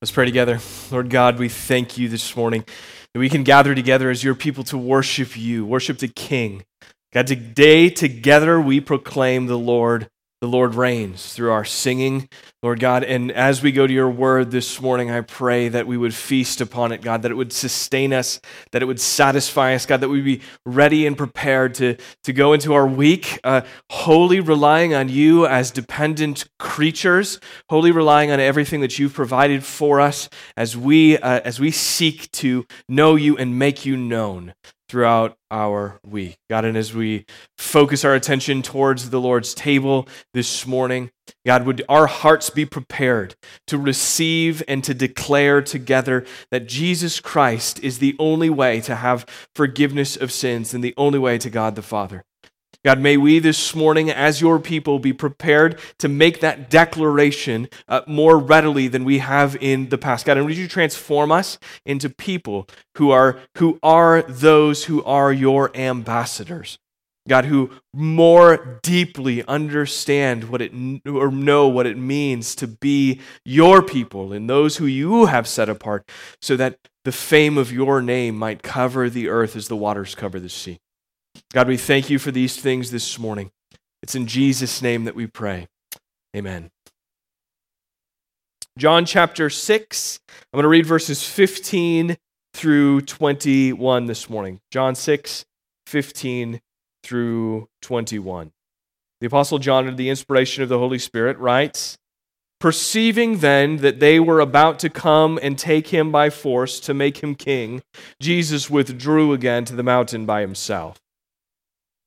Let's pray together. Lord God, we thank you this morning that we can gather together as your people to worship you, worship the King. God, today together we proclaim the Lord the Lord reigns through our singing, Lord God. And as we go to your word this morning, I pray that we would feast upon it, God, that it would sustain us, that it would satisfy us, God, that we'd be ready and prepared to, to go into our week, uh, wholly relying on you as dependent creatures, wholly relying on everything that you've provided for us as we, uh, as we seek to know you and make you known throughout our week. God, and as we focus our attention towards the Lord's table this morning, God, would our hearts be prepared to receive and to declare together that Jesus Christ is the only way to have forgiveness of sins and the only way to God the Father. God, may we this morning, as your people, be prepared to make that declaration uh, more readily than we have in the past. God, and would you transform us into people who are, who are those who are your ambassadors? God, who more deeply understand what it or know what it means to be your people and those who you have set apart, so that the fame of your name might cover the earth as the waters cover the sea. God, we thank you for these things this morning. It's in Jesus' name that we pray. Amen. John chapter 6, I'm going to read verses 15 through 21 this morning. John 6, 15 through 21. The Apostle John, under the inspiration of the Holy Spirit, writes Perceiving then that they were about to come and take him by force to make him king, Jesus withdrew again to the mountain by himself.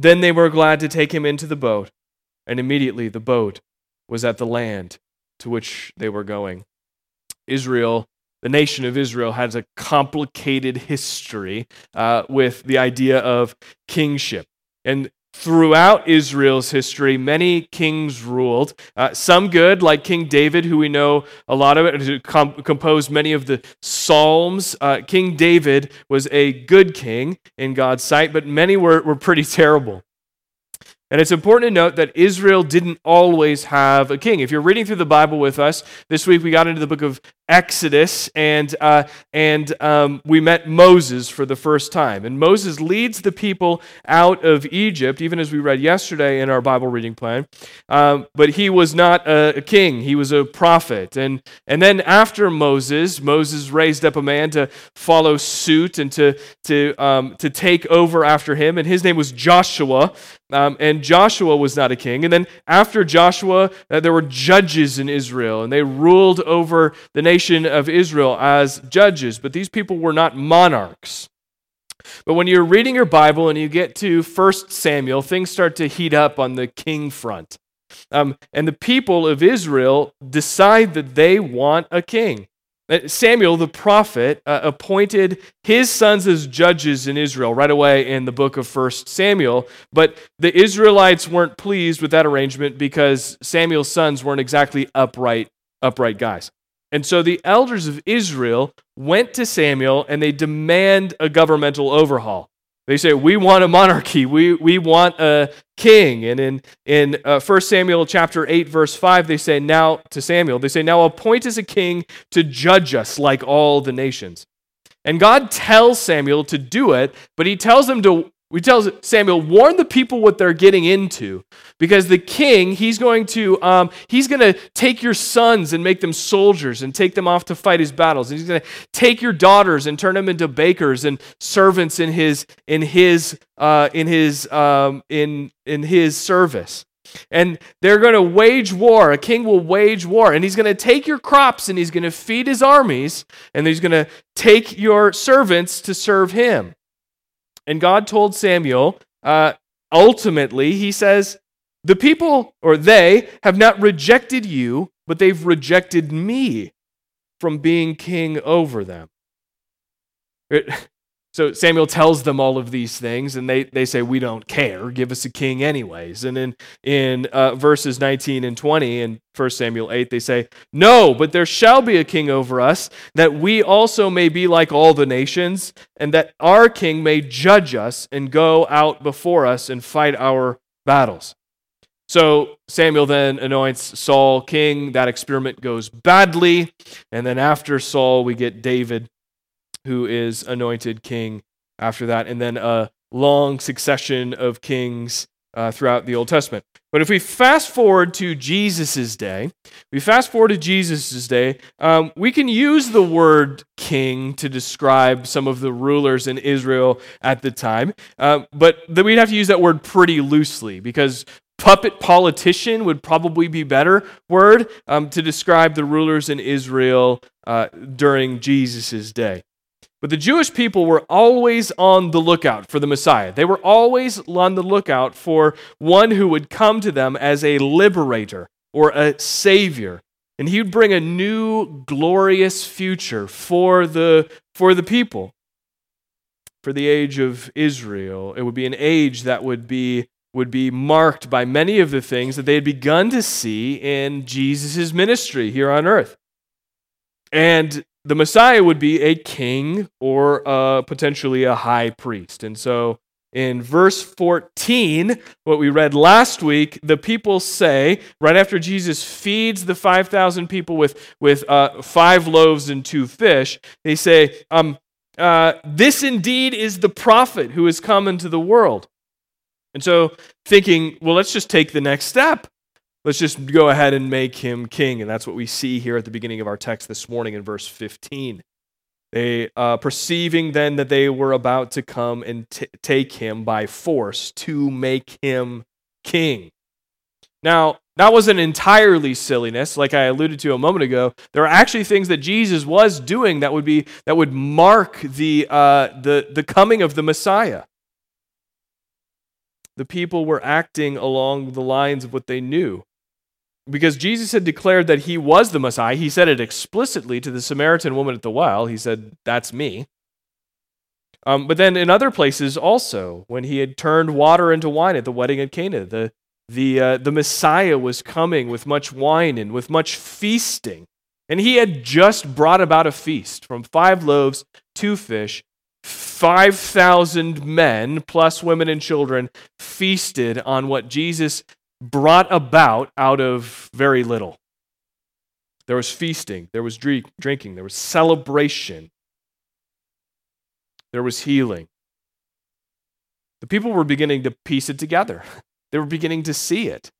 Then they were glad to take him into the boat, and immediately the boat was at the land to which they were going. Israel, the nation of Israel, has a complicated history uh, with the idea of kingship. And Throughout Israel's history, many kings ruled. Uh, some good, like King David, who we know a lot of it, who com- composed many of the Psalms. Uh, king David was a good king in God's sight, but many were, were pretty terrible. And it's important to note that Israel didn't always have a king. If you're reading through the Bible with us, this week we got into the book of Exodus and, uh, and um, we met Moses for the first time. And Moses leads the people out of Egypt, even as we read yesterday in our Bible reading plan. Um, but he was not a, a king, he was a prophet. And, and then after Moses, Moses raised up a man to follow suit and to, to, um, to take over after him. And his name was Joshua. Um, and Joshua was not a king. And then after Joshua, uh, there were judges in Israel, and they ruled over the nation of Israel as judges. But these people were not monarchs. But when you're reading your Bible and you get to 1 Samuel, things start to heat up on the king front. Um, and the people of Israel decide that they want a king. Uh, Samuel, the prophet, uh, appointed his sons as judges in Israel right away in the book of 1 Samuel. But the Israelites weren't pleased with that arrangement because Samuel's sons weren't exactly upright, upright guys. And so the elders of Israel went to Samuel and they demand a governmental overhaul. They say, We want a monarchy. We, we want a king. And in, in uh, 1 Samuel chapter 8, verse 5, they say, Now, to Samuel, they say, Now appoint us a king to judge us like all the nations. And God tells Samuel to do it, but he tells them to we tell Samuel, warn the people what they're getting into, because the king, he's going to, um, he's going to take your sons and make them soldiers and take them off to fight his battles. And he's going to take your daughters and turn them into bakers and servants in his, in his, uh, in his, um, in, in his service. And they're going to wage war. A king will wage war. And he's going to take your crops and he's going to feed his armies. And he's going to take your servants to serve him. And God told Samuel, uh, ultimately, he says, the people, or they, have not rejected you, but they've rejected me. from being king over them. So Samuel tells them all of these things, and they, they say, We don't care. Give us a king, anyways. And in, in uh, verses 19 and 20 in 1 Samuel 8, they say, No, but there shall be a king over us, that we also may be like all the nations, and that our king may judge us and go out before us and fight our battles. So Samuel then anoints Saul king. That experiment goes badly. And then after Saul, we get David who is anointed king after that, and then a long succession of kings uh, throughout the Old Testament. But if we fast forward to Jesus' day, we fast forward to Jesus' day, um, we can use the word king to describe some of the rulers in Israel at the time, uh, but then we'd have to use that word pretty loosely because puppet politician would probably be better word um, to describe the rulers in Israel uh, during Jesus' day. But the Jewish people were always on the lookout for the Messiah. They were always on the lookout for one who would come to them as a liberator or a savior. And he would bring a new glorious future for the, for the people. For the age of Israel, it would be an age that would be, would be marked by many of the things that they had begun to see in Jesus' ministry here on earth. And the Messiah would be a king or uh, potentially a high priest. And so in verse 14, what we read last week, the people say, right after Jesus feeds the 5,000 people with, with uh, five loaves and two fish, they say, um, uh, This indeed is the prophet who has come into the world. And so, thinking, well, let's just take the next step. Let's just go ahead and make him king. And that's what we see here at the beginning of our text this morning in verse 15. They, uh, perceiving then that they were about to come and t- take him by force to make him king. Now, that wasn't entirely silliness, like I alluded to a moment ago. There are actually things that Jesus was doing that would be that would mark the uh, the the coming of the Messiah. The people were acting along the lines of what they knew because Jesus had declared that he was the Messiah. He said it explicitly to the Samaritan woman at the well. He said, That's me. Um, but then in other places also, when he had turned water into wine at the wedding at Cana, the, the, uh, the Messiah was coming with much wine and with much feasting. And he had just brought about a feast from five loaves, two fish, 5,000 men, plus women and children, feasted on what Jesus brought about out of very little. There was feasting, there was drink, drinking, there was celebration, there was healing. The people were beginning to piece it together, they were beginning to see it.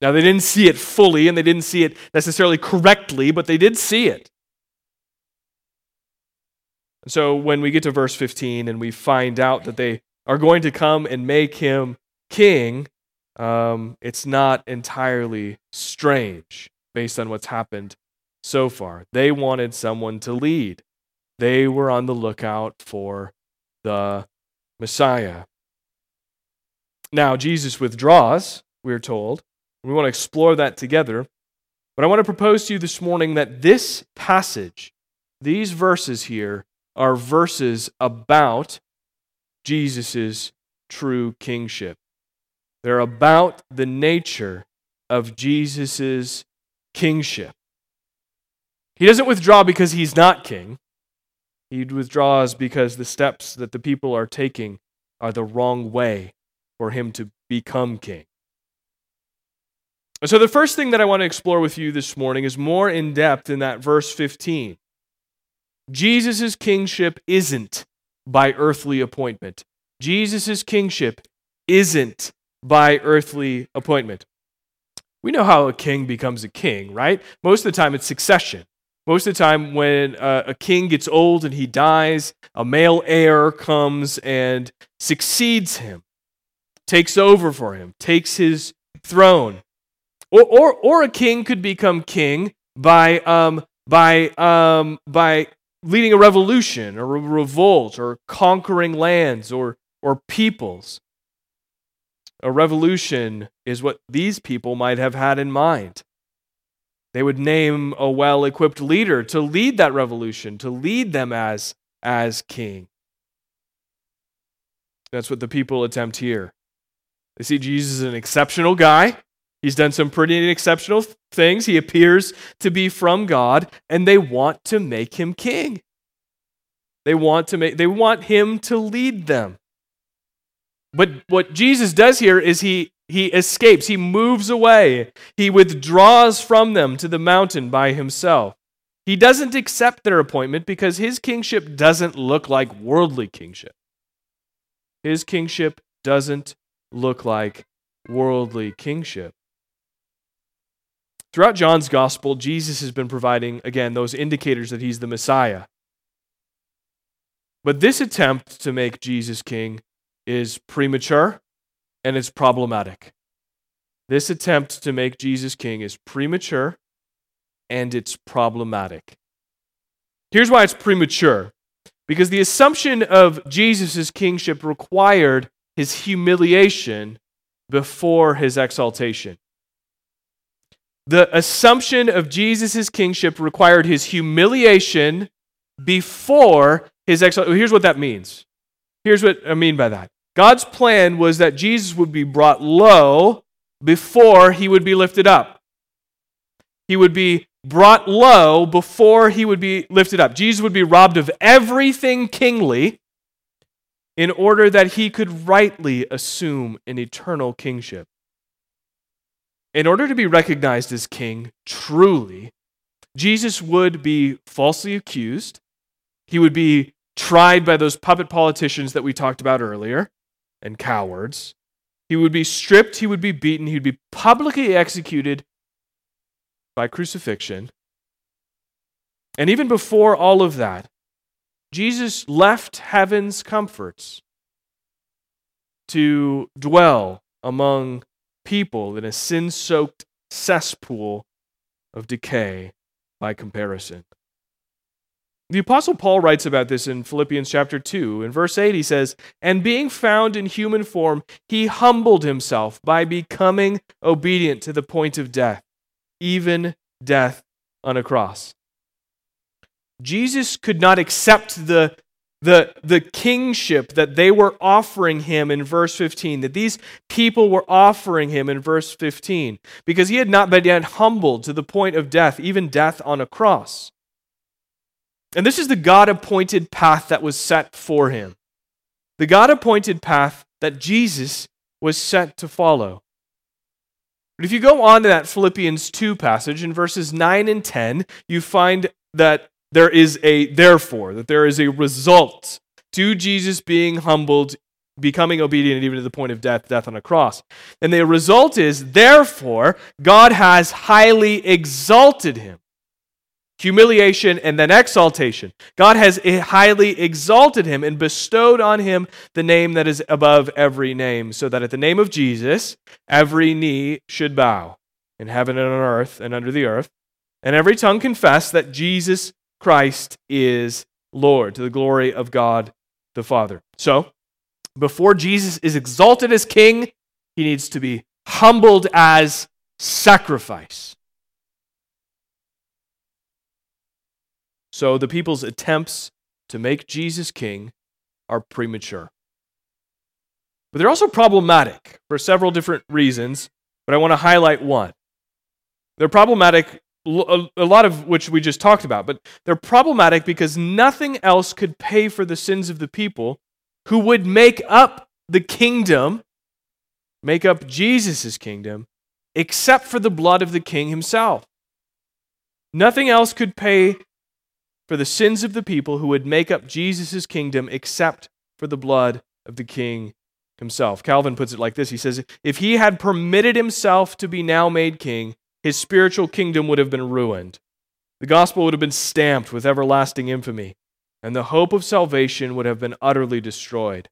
Now, they didn't see it fully and they didn't see it necessarily correctly, but they did see it. So, when we get to verse 15 and we find out that they are going to come and make him king, um, it's not entirely strange based on what's happened so far. They wanted someone to lead, they were on the lookout for the Messiah. Now, Jesus withdraws, we're told. We want to explore that together. But I want to propose to you this morning that this passage, these verses here, are verses about Jesus' true kingship. They're about the nature of Jesus' kingship. He doesn't withdraw because he's not king. He withdraws because the steps that the people are taking are the wrong way for him to become king. So, the first thing that I want to explore with you this morning is more in depth in that verse 15. Jesus' kingship isn't by earthly appointment. Jesus' kingship isn't by earthly appointment. We know how a king becomes a king, right? Most of the time, it's succession. Most of the time, when uh, a king gets old and he dies, a male heir comes and succeeds him, takes over for him, takes his throne. Or, or, or a king could become king by, um, by, um, by leading a revolution or a revolt or conquering lands or, or peoples. A revolution is what these people might have had in mind. They would name a well equipped leader to lead that revolution, to lead them as, as king. That's what the people attempt here. They see Jesus as an exceptional guy. He's done some pretty exceptional things. He appears to be from God, and they want to make him king. They want to make they want him to lead them. But what Jesus does here is he he escapes, he moves away, he withdraws from them to the mountain by himself. He doesn't accept their appointment because his kingship doesn't look like worldly kingship. His kingship doesn't look like worldly kingship. Throughout John's gospel, Jesus has been providing, again, those indicators that he's the Messiah. But this attempt to make Jesus king is premature and it's problematic. This attempt to make Jesus king is premature and it's problematic. Here's why it's premature because the assumption of Jesus' kingship required his humiliation before his exaltation. The assumption of Jesus' kingship required his humiliation before his exaltation. Here's what that means. Here's what I mean by that. God's plan was that Jesus would be brought low before he would be lifted up. He would be brought low before he would be lifted up. Jesus would be robbed of everything kingly in order that he could rightly assume an eternal kingship. In order to be recognized as king truly, Jesus would be falsely accused. He would be tried by those puppet politicians that we talked about earlier and cowards. He would be stripped, he would be beaten, he would be publicly executed by crucifixion. And even before all of that, Jesus left heaven's comforts to dwell among people in a sin soaked cesspool of decay by comparison. The Apostle Paul writes about this in Philippians chapter 2. In verse 8, he says, And being found in human form, he humbled himself by becoming obedient to the point of death, even death on a cross. Jesus could not accept the, the, the kingship that they were offering him in verse 15, that these people were offering him in verse 15, because he had not been yet humbled to the point of death, even death on a cross. And this is the God appointed path that was set for him. The God appointed path that Jesus was set to follow. But if you go on to that Philippians 2 passage in verses 9 and 10, you find that there is a therefore, that there is a result to Jesus being humbled, becoming obedient, even to the point of death, death on a cross. And the result is, therefore, God has highly exalted him humiliation, and then exaltation. God has highly exalted him and bestowed on him the name that is above every name, so that at the name of Jesus, every knee should bow in heaven and on earth and under the earth, and every tongue confess that Jesus Christ is Lord, to the glory of God the Father. So, before Jesus is exalted as king, he needs to be humbled as sacrifice. So the people's attempts to make Jesus king are premature. But they're also problematic for several different reasons, but I want to highlight one. They're problematic, a lot of which we just talked about, but they're problematic because nothing else could pay for the sins of the people who would make up the kingdom, make up Jesus' kingdom, except for the blood of the king himself. Nothing else could pay for the sins of the people who would make up Jesus' kingdom except for the blood of the king himself. Calvin puts it like this He says, If he had permitted himself to be now made king, his spiritual kingdom would have been ruined. The gospel would have been stamped with everlasting infamy, and the hope of salvation would have been utterly destroyed.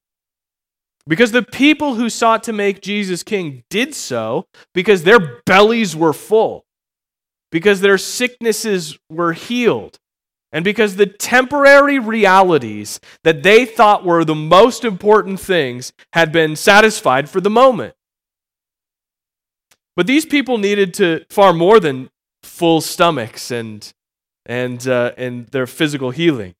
Because the people who sought to make Jesus king did so because their bellies were full, because their sicknesses were healed, and because the temporary realities that they thought were the most important things had been satisfied for the moment. But these people needed to far more than full stomachs and and uh, and their physical healing.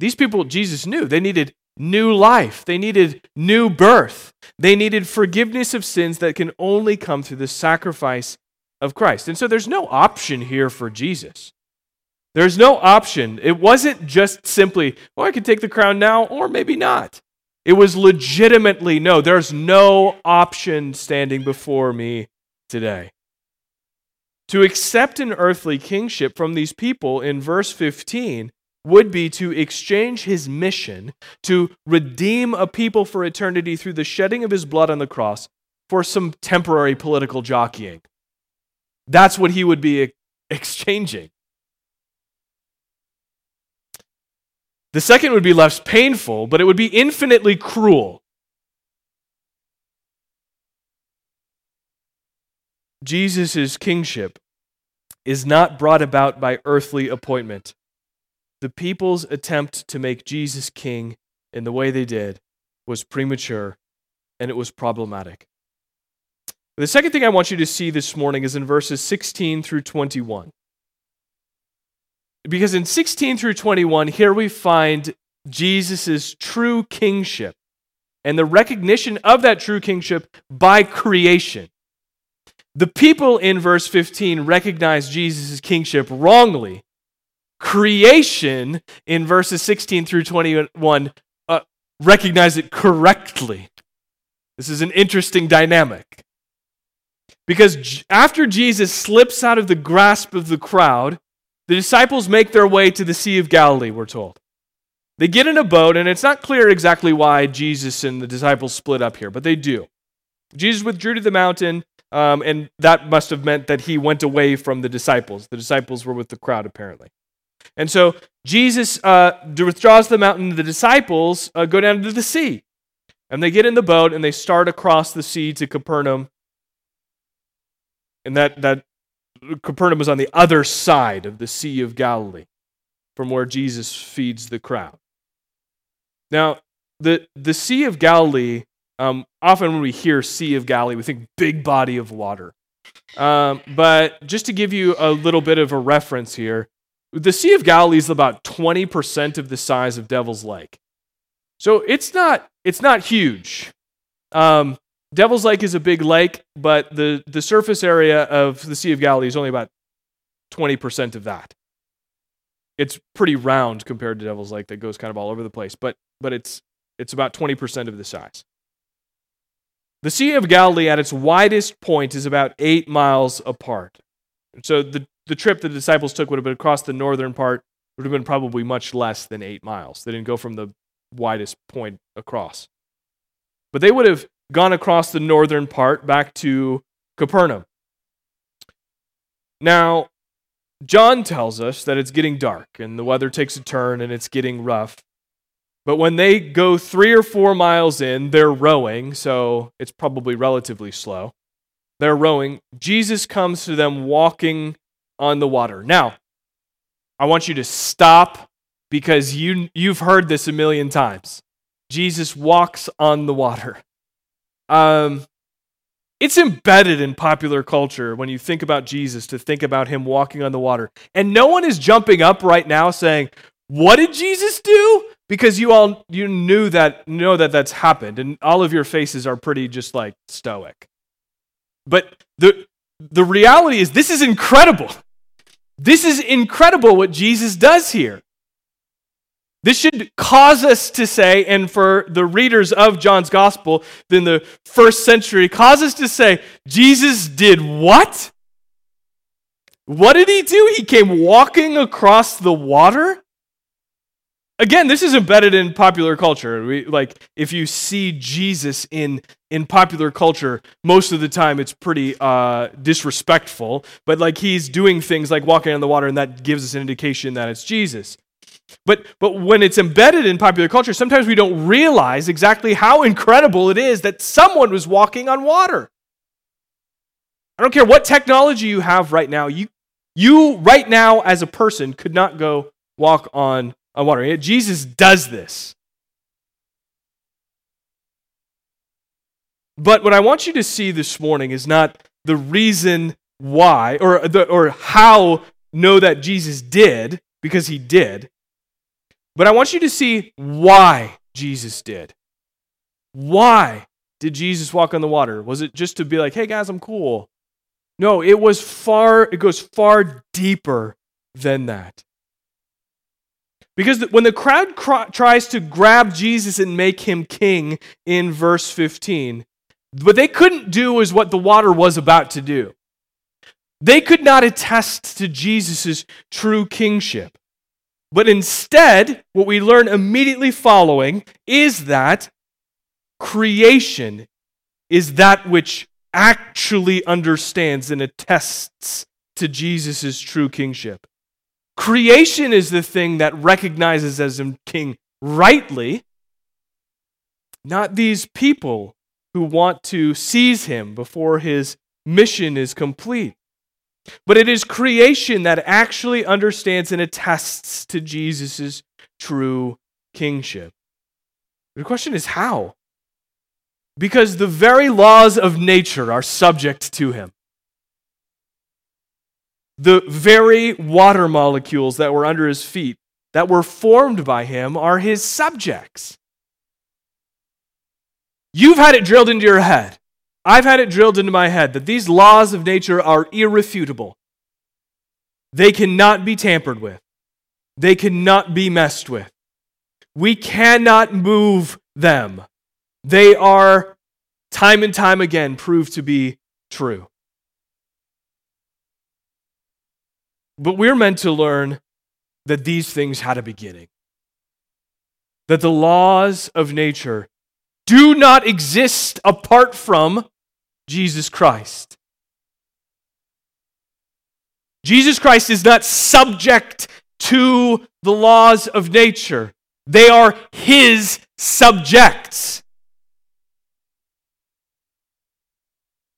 These people Jesus knew they needed new life. They needed new birth. They needed forgiveness of sins that can only come through the sacrifice of Christ. And so there's no option here for Jesus. There's no option. It wasn't just simply, well, I could take the crown now or maybe not. It was legitimately, no, there's no option standing before me today. To accept an earthly kingship from these people in verse 15 would be to exchange his mission to redeem a people for eternity through the shedding of his blood on the cross for some temporary political jockeying. That's what he would be exchanging. The second would be less painful, but it would be infinitely cruel. Jesus' kingship is not brought about by earthly appointment. The people's attempt to make Jesus king in the way they did was premature and it was problematic. The second thing I want you to see this morning is in verses 16 through 21. Because in 16 through 21, here we find Jesus' true kingship and the recognition of that true kingship by creation. The people in verse 15 recognize Jesus' kingship wrongly. Creation in verses 16 through 21 uh, recognize it correctly. This is an interesting dynamic. Because after Jesus slips out of the grasp of the crowd, the disciples make their way to the Sea of Galilee, we're told. They get in a boat, and it's not clear exactly why Jesus and the disciples split up here, but they do. Jesus withdrew to the mountain, um, and that must have meant that he went away from the disciples. The disciples were with the crowd, apparently. And so Jesus uh, withdraws to the mountain, the disciples uh, go down to the sea. And they get in the boat and they start across the sea to Capernaum. And that, that Capernaum was on the other side of the Sea of Galilee from where Jesus feeds the crowd. Now, the, the Sea of Galilee, um, often when we hear Sea of Galilee, we think big body of water. Um, but just to give you a little bit of a reference here, the Sea of Galilee is about 20% of the size of Devil's Lake. So it's not, it's not huge. Um, Devil's Lake is a big lake, but the, the surface area of the Sea of Galilee is only about 20% of that. It's pretty round compared to Devil's Lake that goes kind of all over the place, but, but it's, it's about 20% of the size. The Sea of Galilee at its widest point is about eight miles apart. So the, the trip the disciples took would have been across the northern part, would have been probably much less than eight miles. They didn't go from the widest point across. But they would have gone across the northern part back to Capernaum. Now, John tells us that it's getting dark and the weather takes a turn and it's getting rough. But when they go three or four miles in, they're rowing, so it's probably relatively slow. They're rowing. Jesus comes to them walking on the water. Now, I want you to stop because you, you've heard this a million times. Jesus walks on the water. Um, it's embedded in popular culture when you think about Jesus to think about him walking on the water. And no one is jumping up right now saying, "What did Jesus do?" because you all you knew that know that that's happened and all of your faces are pretty just like stoic. But the the reality is this is incredible. This is incredible what Jesus does here. This should cause us to say, and for the readers of John's gospel in the first century, cause us to say, Jesus did what? What did he do? He came walking across the water? Again, this is embedded in popular culture. We, like, if you see Jesus in, in popular culture, most of the time it's pretty uh, disrespectful. But, like, he's doing things like walking on the water, and that gives us an indication that it's Jesus. But, but when it's embedded in popular culture, sometimes we don't realize exactly how incredible it is that someone was walking on water. I don't care what technology you have right now, you, you right now as a person could not go walk on, on water. Jesus does this. But what I want you to see this morning is not the reason why, or, the, or how know that Jesus did, because he did. But I want you to see why Jesus did. Why did Jesus walk on the water? Was it just to be like, hey guys, I'm cool? No, it was far, it goes far deeper than that. Because when the crowd cr- tries to grab Jesus and make him king in verse 15, what they couldn't do is what the water was about to do. They could not attest to Jesus' true kingship. But instead, what we learn immediately following is that creation is that which actually understands and attests to Jesus' true kingship. Creation is the thing that recognizes as him king rightly, not these people who want to seize him before his mission is complete. But it is creation that actually understands and attests to Jesus' true kingship. The question is how? Because the very laws of nature are subject to him the very water molecules that were under his feet, that were formed by him, are his subjects. You've had it drilled into your head. I've had it drilled into my head that these laws of nature are irrefutable. They cannot be tampered with, they cannot be messed with. We cannot move them. They are, time and time again, proved to be true. But we're meant to learn that these things had a beginning. That the laws of nature do not exist apart from Jesus Christ. Jesus Christ is not subject to the laws of nature, they are his subjects.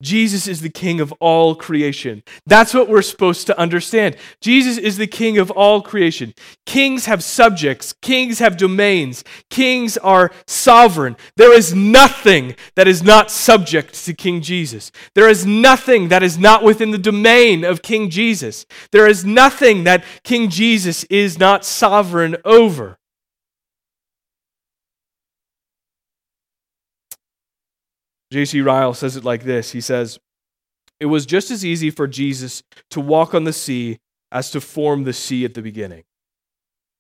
Jesus is the king of all creation. That's what we're supposed to understand. Jesus is the king of all creation. Kings have subjects, kings have domains, kings are sovereign. There is nothing that is not subject to King Jesus. There is nothing that is not within the domain of King Jesus. There is nothing that King Jesus is not sovereign over. J.C. Ryle says it like this He says, It was just as easy for Jesus to walk on the sea as to form the sea at the beginning.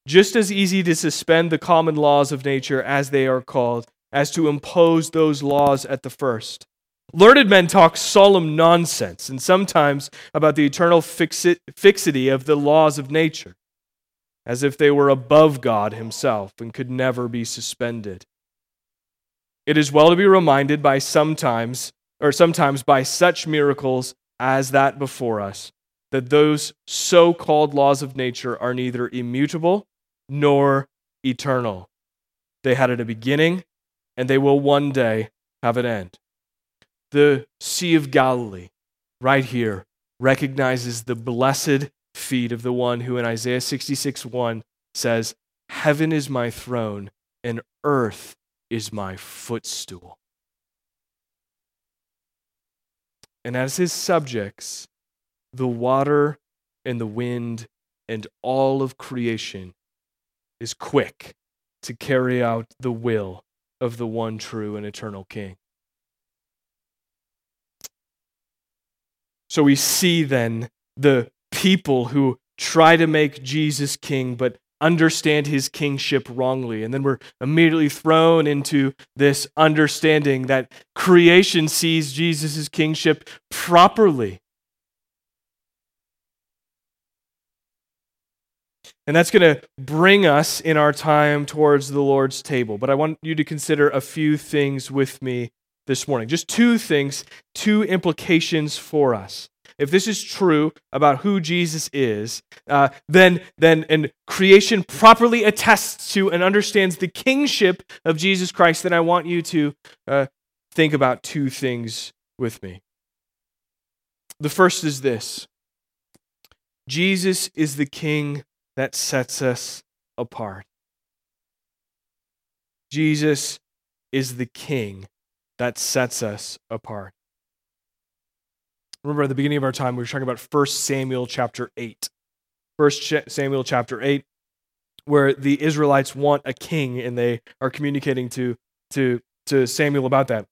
Just as easy to suspend the common laws of nature, as they are called, as to impose those laws at the first. Learned men talk solemn nonsense, and sometimes about the eternal fixi- fixity of the laws of nature, as if they were above God Himself and could never be suspended. It is well to be reminded by sometimes, or sometimes by such miracles as that before us, that those so called laws of nature are neither immutable nor eternal. They had a beginning, and they will one day have an end. The Sea of Galilee, right here, recognizes the blessed feet of the one who in Isaiah 66 1 says, Heaven is my throne, and earth is my footstool. And as his subjects, the water and the wind and all of creation is quick to carry out the will of the one true and eternal King. So we see then the people who try to make Jesus king, but understand his kingship wrongly. And then we're immediately thrown into this understanding that creation sees Jesus' kingship properly. And that's going to bring us in our time towards the Lord's table. But I want you to consider a few things with me this morning. Just two things, two implications for us if this is true about who Jesus is, uh, then, then and creation properly attests to and understands the kingship of Jesus Christ, then I want you to uh, think about two things with me. The first is this Jesus is the king that sets us apart. Jesus is the king that sets us apart. Remember at the beginning of our time, we were talking about 1 Samuel chapter 8. 1 Samuel chapter 8, where the Israelites want a king and they are communicating to, to, to Samuel about that.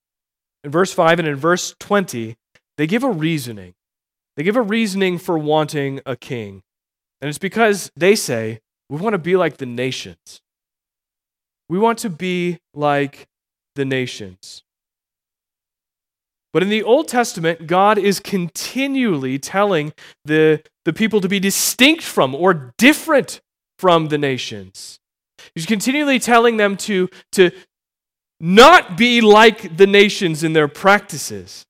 In verse 5 and in verse 20, they give a reasoning. They give a reasoning for wanting a king. And it's because they say, we want to be like the nations. We want to be like the nations. But in the Old Testament, God is continually telling the, the people to be distinct from or different from the nations. He's continually telling them to, to not be like the nations in their practices.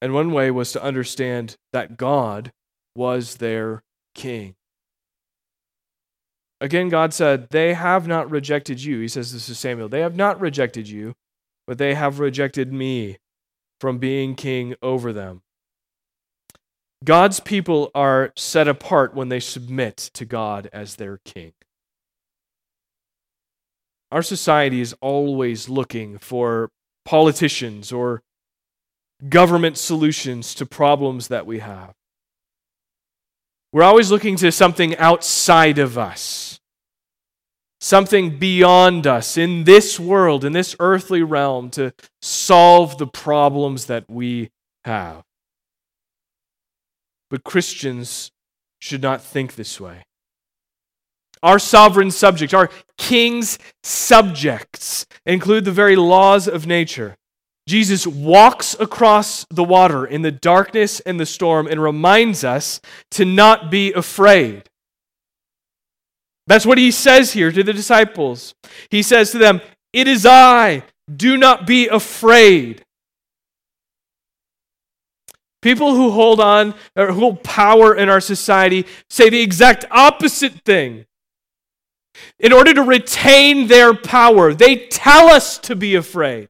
And one way was to understand that God was their king. Again, God said, They have not rejected you. He says this to Samuel. They have not rejected you, but they have rejected me from being king over them. God's people are set apart when they submit to God as their king. Our society is always looking for politicians or government solutions to problems that we have. We're always looking to something outside of us, something beyond us in this world, in this earthly realm, to solve the problems that we have. But Christians should not think this way. Our sovereign subjects, our king's subjects, include the very laws of nature. Jesus walks across the water in the darkness and the storm and reminds us to not be afraid. That's what he says here to the disciples. He says to them, It is I, do not be afraid. People who hold on or who hold power in our society say the exact opposite thing. In order to retain their power, they tell us to be afraid.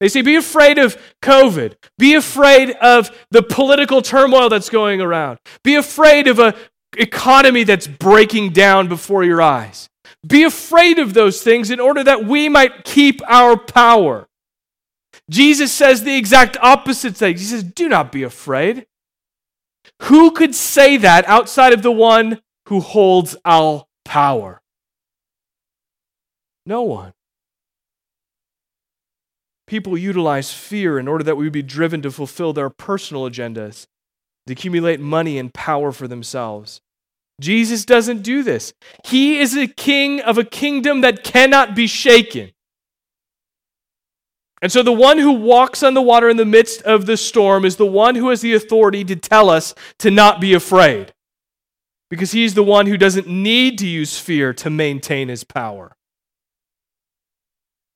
They say, be afraid of COVID. Be afraid of the political turmoil that's going around. Be afraid of an economy that's breaking down before your eyes. Be afraid of those things in order that we might keep our power. Jesus says the exact opposite thing. He says, Do not be afraid. Who could say that outside of the one who holds all power? No one. People utilize fear in order that we be driven to fulfill their personal agendas, to accumulate money and power for themselves. Jesus doesn't do this. He is a king of a kingdom that cannot be shaken. And so the one who walks on the water in the midst of the storm is the one who has the authority to tell us to not be afraid. Because he's the one who doesn't need to use fear to maintain his power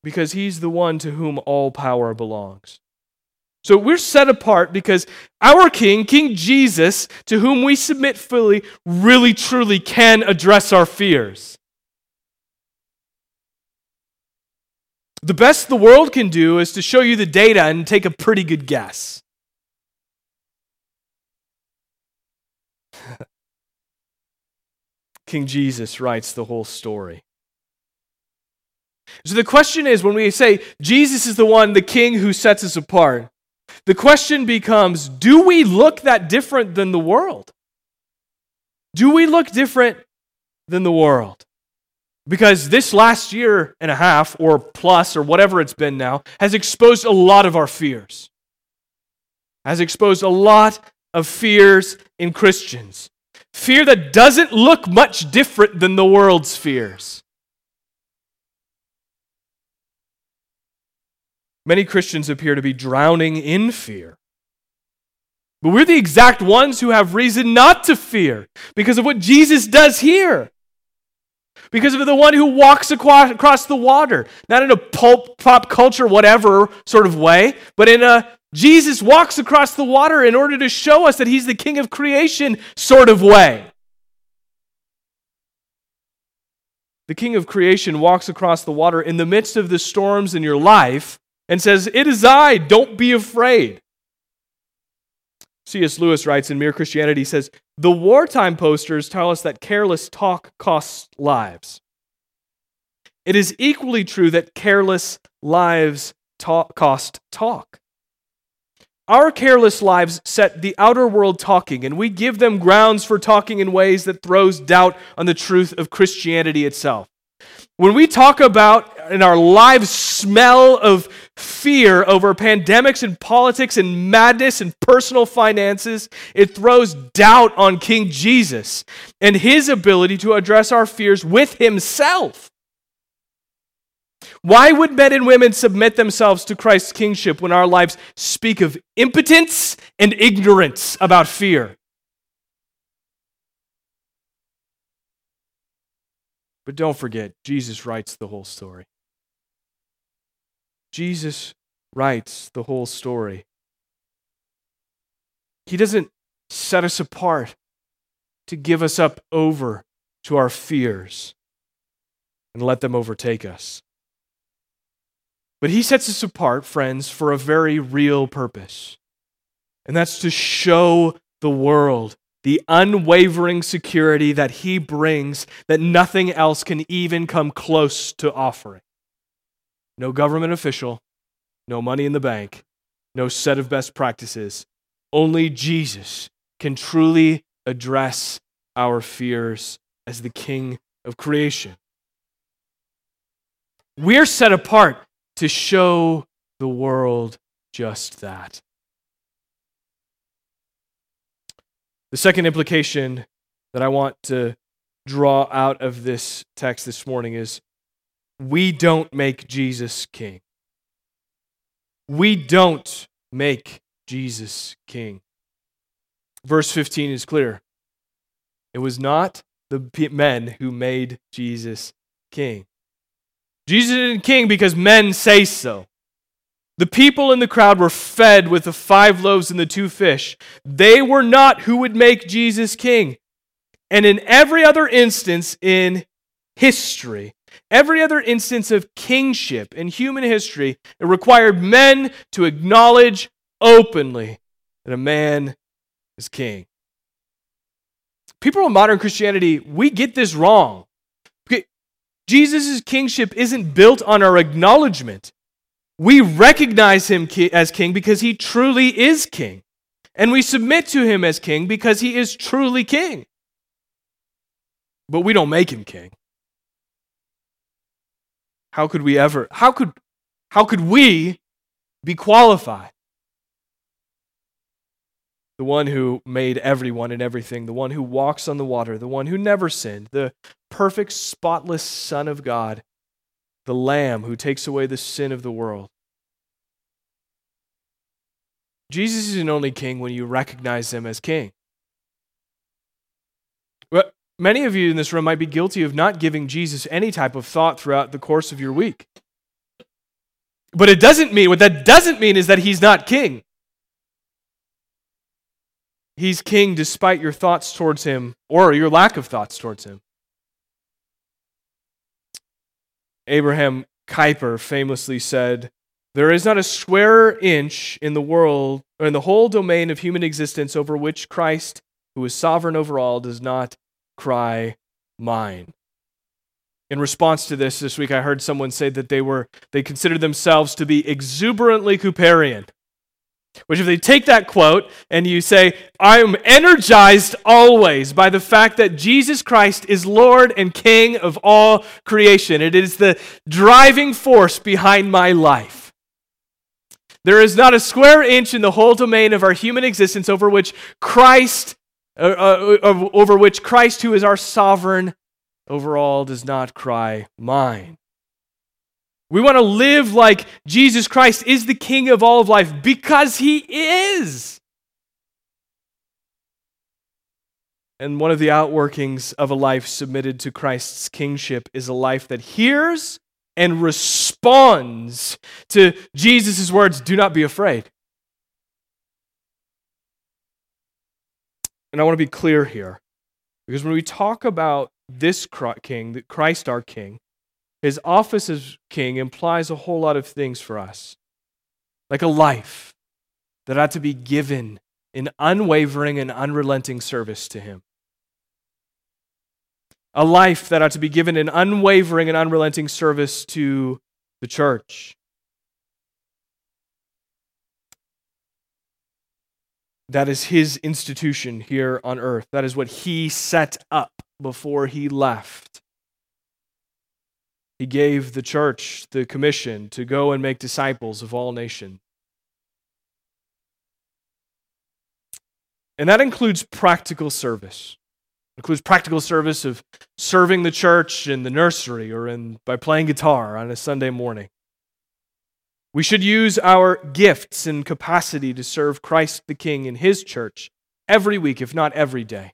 because he's the one to whom all power belongs. So we're set apart because our King, King Jesus, to whom we submit fully, really truly can address our fears. The best the world can do is to show you the data and take a pretty good guess. King Jesus writes the whole story. So the question is when we say Jesus is the one, the king who sets us apart, the question becomes do we look that different than the world? Do we look different than the world? Because this last year and a half, or plus, or whatever it's been now, has exposed a lot of our fears. Has exposed a lot of fears in Christians. Fear that doesn't look much different than the world's fears. Many Christians appear to be drowning in fear. But we're the exact ones who have reason not to fear because of what Jesus does here. Because of the one who walks across the water, not in a pulp, pop culture, whatever sort of way, but in a Jesus walks across the water in order to show us that he's the king of creation sort of way. The king of creation walks across the water in the midst of the storms in your life and says, It is I, don't be afraid. C.S. Lewis writes in Mere Christianity, he says, The wartime posters tell us that careless talk costs lives. It is equally true that careless lives talk, cost talk. Our careless lives set the outer world talking, and we give them grounds for talking in ways that throws doubt on the truth of Christianity itself. When we talk about and our lives smell of fear over pandemics and politics and madness and personal finances, it throws doubt on King Jesus and his ability to address our fears with himself. Why would men and women submit themselves to Christ's kingship when our lives speak of impotence and ignorance about fear? But don't forget, Jesus writes the whole story. Jesus writes the whole story. He doesn't set us apart to give us up over to our fears and let them overtake us. But He sets us apart, friends, for a very real purpose, and that's to show the world the unwavering security that he brings that nothing else can even come close to offering. No government official, no money in the bank, no set of best practices. Only Jesus can truly address our fears as the King of creation. We're set apart to show the world just that. The second implication that I want to draw out of this text this morning is we don't make Jesus king. We don't make Jesus king. Verse 15 is clear. It was not the men who made Jesus king. Jesus isn't king because men say so. The people in the crowd were fed with the five loaves and the two fish. They were not who would make Jesus king. And in every other instance in history, every other instance of kingship in human history, it required men to acknowledge openly that a man is king. People in modern Christianity, we get this wrong. Jesus' kingship isn't built on our acknowledgement. We recognize him as king because he truly is king. And we submit to him as king because he is truly king. But we don't make him king. How could we ever how could how could we be qualified? The one who made everyone and everything, the one who walks on the water, the one who never sinned, the perfect spotless son of God the Lamb who takes away the sin of the world. Jesus isn't only king when you recognize him as king. Many of you in this room might be guilty of not giving Jesus any type of thought throughout the course of your week. But it doesn't mean, what that doesn't mean is that he's not king. He's king despite your thoughts towards him or your lack of thoughts towards him. Abraham Kuyper famously said, There is not a square inch in the world, or in the whole domain of human existence over which Christ, who is sovereign over all, does not cry, Mine. In response to this, this week I heard someone say that they were they considered themselves to be exuberantly Kuyperian. Which, if they take that quote and you say, I am energized always by the fact that Jesus Christ is Lord and King of all creation, it is the driving force behind my life. There is not a square inch in the whole domain of our human existence over which Christ, Uh, uh, over which Christ, who is our sovereign over all, does not cry, Mine. We want to live like Jesus Christ is the King of all of life because He is. And one of the outworkings of a life submitted to Christ's kingship is a life that hears and responds to Jesus' words do not be afraid. And I want to be clear here because when we talk about this king, Christ our king, his office as king implies a whole lot of things for us, like a life that ought to be given in unwavering and unrelenting service to him. A life that ought to be given in unwavering and unrelenting service to the church. That is his institution here on earth. That is what he set up before he left. He gave the church the commission to go and make disciples of all nations. And that includes practical service. It includes practical service of serving the church in the nursery or in, by playing guitar on a Sunday morning. We should use our gifts and capacity to serve Christ the King in his church every week, if not every day.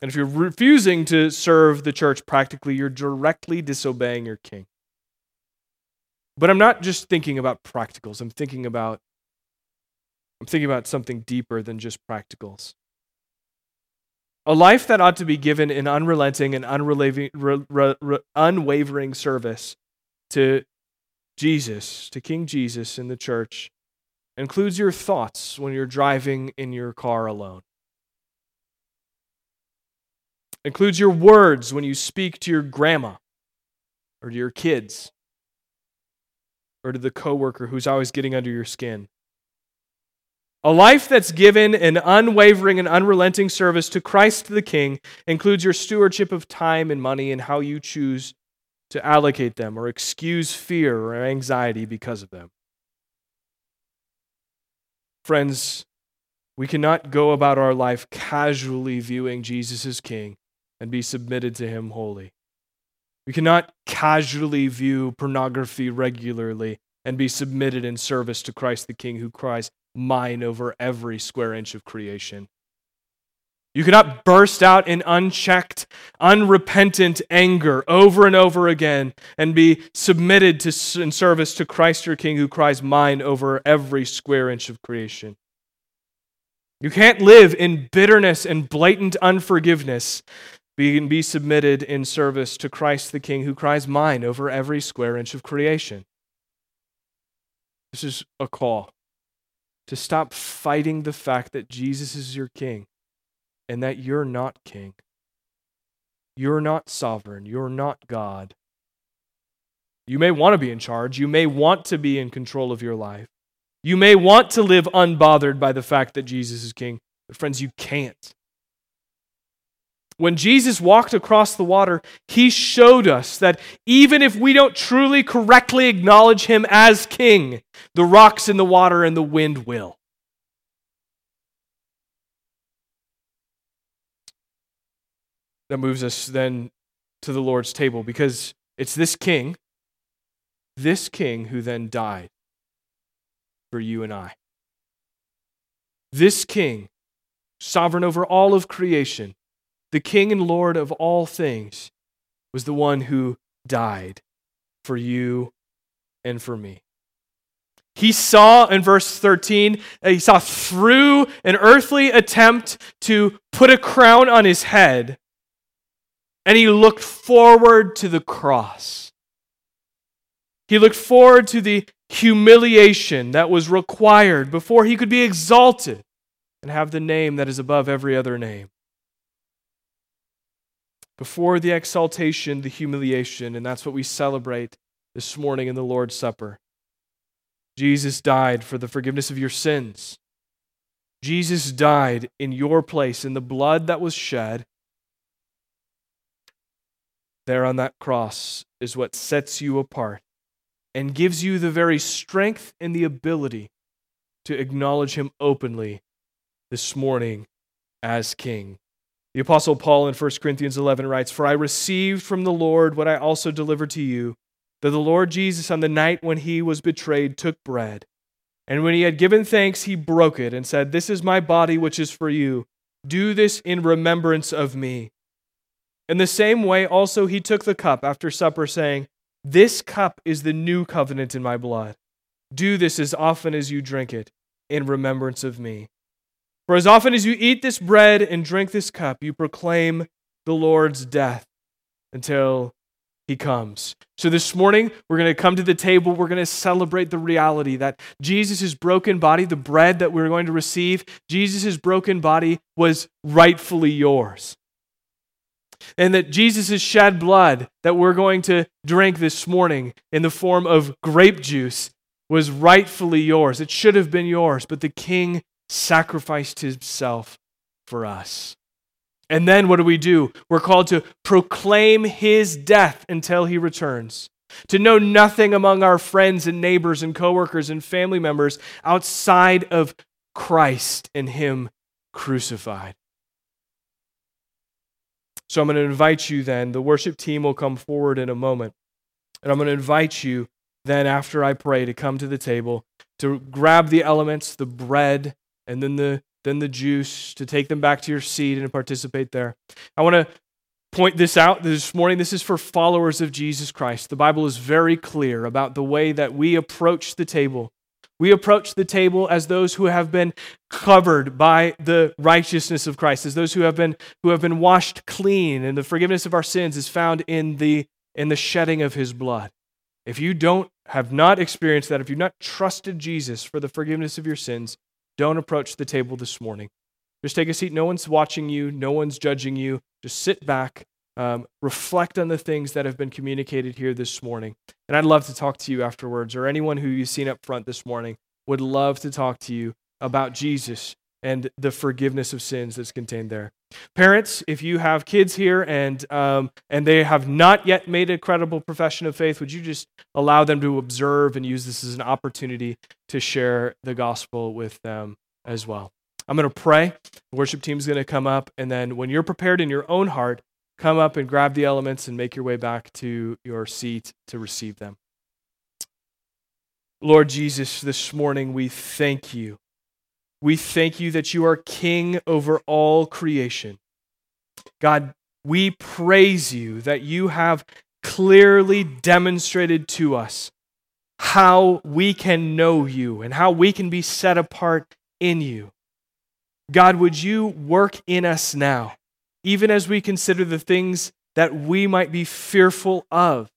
And if you're refusing to serve the church practically, you're directly disobeying your king. But I'm not just thinking about practicals. I'm thinking about I'm thinking about something deeper than just practicals. A life that ought to be given in unrelenting and unwavering service to Jesus, to King Jesus in the church, includes your thoughts when you're driving in your car alone includes your words when you speak to your grandma or to your kids or to the coworker who's always getting under your skin. A life that's given an unwavering and unrelenting service to Christ the King includes your stewardship of time and money and how you choose to allocate them or excuse fear or anxiety because of them. Friends, we cannot go about our life casually viewing Jesus as King and be submitted to Him wholly. We cannot casually view pornography regularly and be submitted in service to Christ the King who cries, Mine over every square inch of creation. You cannot burst out in unchecked, unrepentant anger over and over again and be submitted to, in service to Christ your King who cries, Mine over every square inch of creation. You can't live in bitterness and blatant unforgiveness can be submitted in service to Christ the King who cries, Mine over every square inch of creation. This is a call to stop fighting the fact that Jesus is your King and that you're not King. You're not sovereign. You're not God. You may want to be in charge. You may want to be in control of your life. You may want to live unbothered by the fact that Jesus is King. But, friends, you can't. When Jesus walked across the water, he showed us that even if we don't truly correctly acknowledge him as king, the rocks in the water and the wind will. That moves us then to the Lord's table because it's this king, this king who then died for you and I. This king, sovereign over all of creation, the King and Lord of all things, was the one who died for you and for me. He saw in verse 13, he saw through an earthly attempt to put a crown on his head, and he looked forward to the cross. He looked forward to the humiliation that was required before he could be exalted and have the name that is above every other name before the exaltation, the humiliation, and that's what we celebrate this morning in the Lord's Supper. Jesus died for the forgiveness of your sins. Jesus died in your place, in the blood that was shed. There on that cross is what sets you apart and gives you the very strength and the ability to acknowledge Him openly this morning as King. The Apostle Paul in 1 Corinthians 11 writes, For I received from the Lord what I also delivered to you, that the Lord Jesus, on the night when he was betrayed, took bread. And when he had given thanks, he broke it and said, This is my body, which is for you. Do this in remembrance of me. In the same way, also, he took the cup after supper, saying, This cup is the new covenant in my blood. Do this as often as you drink it in remembrance of me. For as often as you eat this bread and drink this cup, you proclaim the Lord's death until he comes. So this morning, we're going to come to the table. We're going to celebrate the reality that Jesus' broken body, the bread that we're going to receive, Jesus' broken body was rightfully yours. And that Jesus' shed blood that we're going to drink this morning in the form of grape juice was rightfully yours. It should have been yours, but the King sacrificed himself for us. And then what do we do? We're called to proclaim his death until he returns. To know nothing among our friends and neighbors and coworkers and family members outside of Christ and him crucified. So I'm going to invite you then. The worship team will come forward in a moment. And I'm going to invite you then, after I pray, to come to the table, to grab the elements, the bread, and then the then the juice, to take them back to your seat and participate there. I want to point this out this morning. This is for followers of Jesus Christ. The Bible is very clear about the way that we approach the table. We approach the table as those who have been covered by the righteousness of Christ, as those who have been who have been washed clean, and the forgiveness of our sins is found in the in the shedding of his blood. If you don't have not experienced that, if you've not trusted Jesus for the forgiveness of your sins, don't approach the table this morning. Just take a seat. No one's watching you, no one's judging you. Just sit back, um, reflect on the things that have been communicated here this morning. And I'd love to talk to you afterwards, or anyone who you've seen up front this morning would love to talk to you about Jesus and the forgiveness of sins that's contained there. Parents, if you have kids here and um, and they have not yet made a credible profession of faith, would you just allow them to observe and use this as an opportunity to share the gospel with them as well? I'm going to pray. The worship team is going to come up, and then when you're prepared in your own heart, come up and grab the elements and make your way back to your seat to receive them. Lord Jesus, this morning we thank you we thank you that you are king over all creation. God, we praise you that you have clearly demonstrated to us how we can know you and how we can be set apart in you. God, would you work in us now, even as we consider the things that we might be fearful of?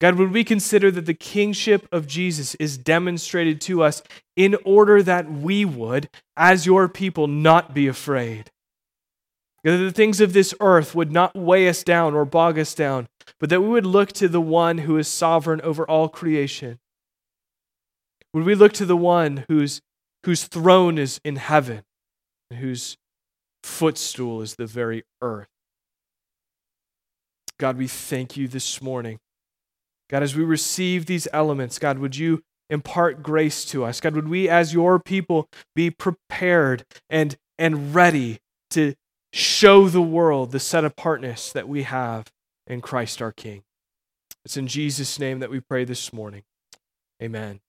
God, would we consider that the kingship of Jesus is demonstrated to us in order that we would, as your people, not be afraid? That the things of this earth would not weigh us down or bog us down, but that we would look to the one who is sovereign over all creation. Would we look to the one whose, whose throne is in heaven, whose footstool is the very earth? God, we thank you this morning God, as we receive these elements, God, would you impart grace to us? God, would we, as your people, be prepared and, and ready to show the world the set apartness that we have in Christ our King? It's in Jesus' name that we pray this morning. Amen.